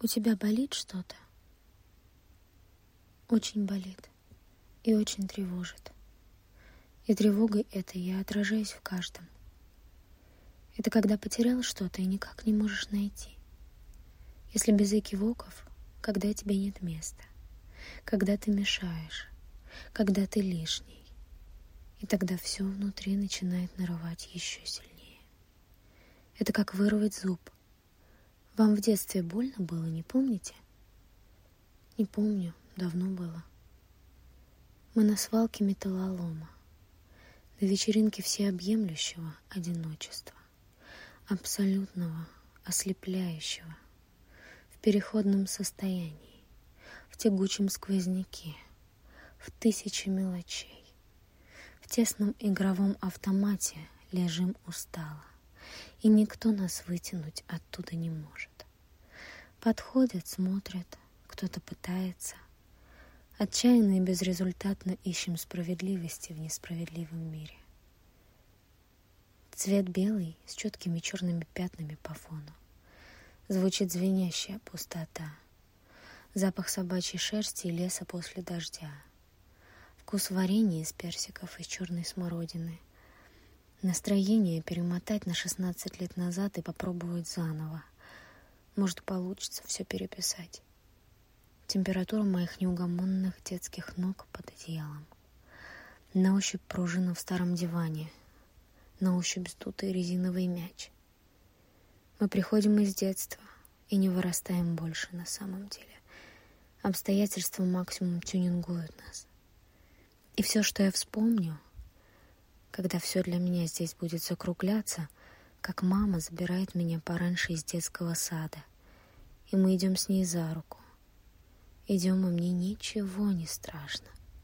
У тебя болит что-то? Очень болит и очень тревожит. И тревогой этой я отражаюсь в каждом. Это когда потерял что-то и никак не можешь найти. Если без экивоков, когда тебе нет места, когда ты мешаешь, когда ты лишний, и тогда все внутри начинает нарывать еще сильнее. Это как вырвать зуб — вам в детстве больно было, не помните? Не помню, давно было. Мы на свалке металлолома, на вечеринке всеобъемлющего одиночества, абсолютного, ослепляющего, в переходном состоянии, в тягучем сквозняке, в тысячи мелочей. В тесном игровом автомате лежим устало и никто нас вытянуть оттуда не может. Подходят, смотрят, кто-то пытается. Отчаянно и безрезультатно ищем справедливости в несправедливом мире. Цвет белый с четкими черными пятнами по фону. Звучит звенящая пустота. Запах собачьей шерсти и леса после дождя. Вкус варенья из персиков и черной смородины — Настроение перемотать на 16 лет назад и попробовать заново. Может, получится все переписать. Температура моих неугомонных детских ног под одеялом. На ощупь пружина в старом диване. На ощупь сдутый резиновый мяч. Мы приходим из детства и не вырастаем больше на самом деле. Обстоятельства максимум тюнингуют нас. И все, что я вспомню — когда все для меня здесь будет закругляться, как мама забирает меня пораньше из детского сада, и мы идем с ней за руку. Идем, и мне ничего не страшно.